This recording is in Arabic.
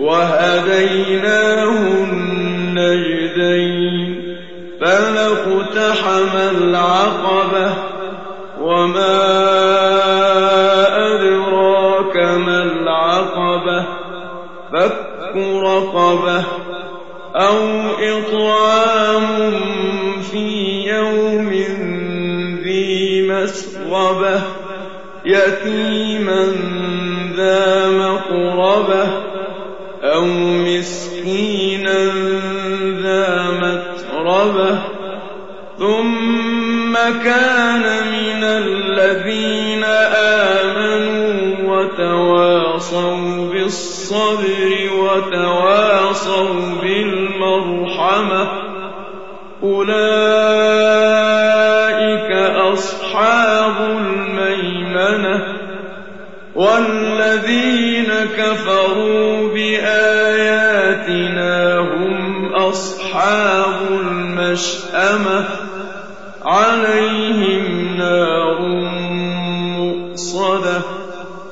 وهديناه النجدين فلاقتحم العقبة وما أدراك ما العقبة فك رقبة أو إطعام في يوم ذي مسغبة يتيما ذا مقربة أو مسكينا ذا متربة ثم كان من الذين آمنوا وتواصوا بالصبر وتواصوا بالمرحمة أولئك أصحاب والذين كفروا بآياتنا هم أصحاب المشأمة. عليهم نار مؤصدة.